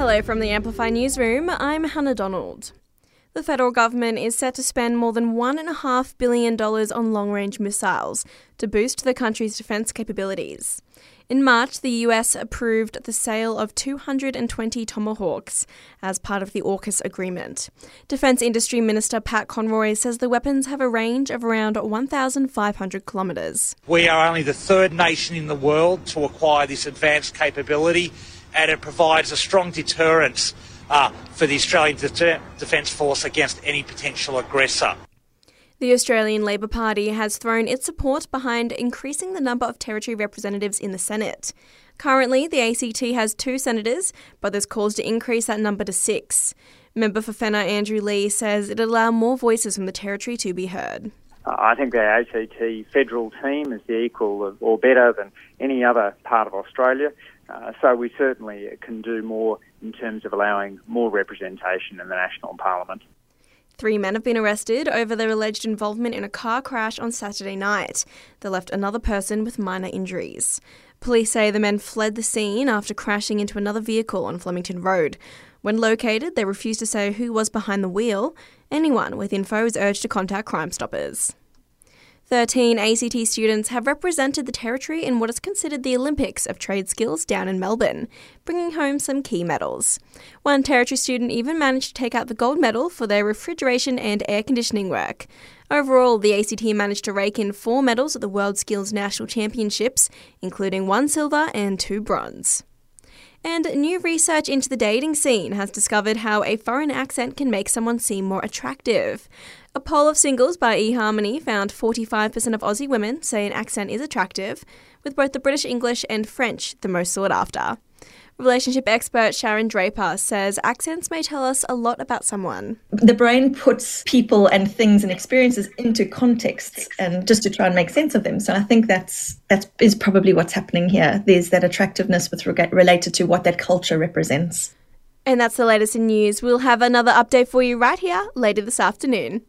Hello from the Amplify Newsroom. I'm Hannah Donald. The federal government is set to spend more than $1.5 billion on long range missiles to boost the country's defence capabilities. In March, the US approved the sale of 220 Tomahawks as part of the AUKUS agreement. Defence Industry Minister Pat Conroy says the weapons have a range of around 1,500 kilometres. We are only the third nation in the world to acquire this advanced capability, and it provides a strong deterrence uh, for the Australian De- Defence Force against any potential aggressor. The Australian Labor Party has thrown its support behind increasing the number of territory representatives in the Senate. Currently, the ACT has two senators, but there's calls to increase that number to six. Member for Fenner Andrew Leigh says it'll allow more voices from the territory to be heard. I think the ACT federal team is the equal of, or better than any other part of Australia. Uh, so we certainly can do more in terms of allowing more representation in the national parliament. Three men have been arrested over their alleged involvement in a car crash on Saturday night that left another person with minor injuries. Police say the men fled the scene after crashing into another vehicle on Flemington Road. When located, they refused to say who was behind the wheel. Anyone with info is urged to contact Crime Stoppers. 13 ACT students have represented the Territory in what is considered the Olympics of trade skills down in Melbourne, bringing home some key medals. One Territory student even managed to take out the gold medal for their refrigeration and air conditioning work. Overall, the ACT managed to rake in four medals at the World Skills National Championships, including one silver and two bronze. And new research into the dating scene has discovered how a foreign accent can make someone seem more attractive. A poll of singles by eHarmony found 45% of Aussie women say an accent is attractive, with both the British English and French the most sought after. Relationship expert Sharon Draper says accents may tell us a lot about someone. The brain puts people and things and experiences into contexts and just to try and make sense of them. So I think that's that is probably what's happening here. There's that attractiveness with reg- related to what that culture represents. And that's the latest in news. We'll have another update for you right here later this afternoon.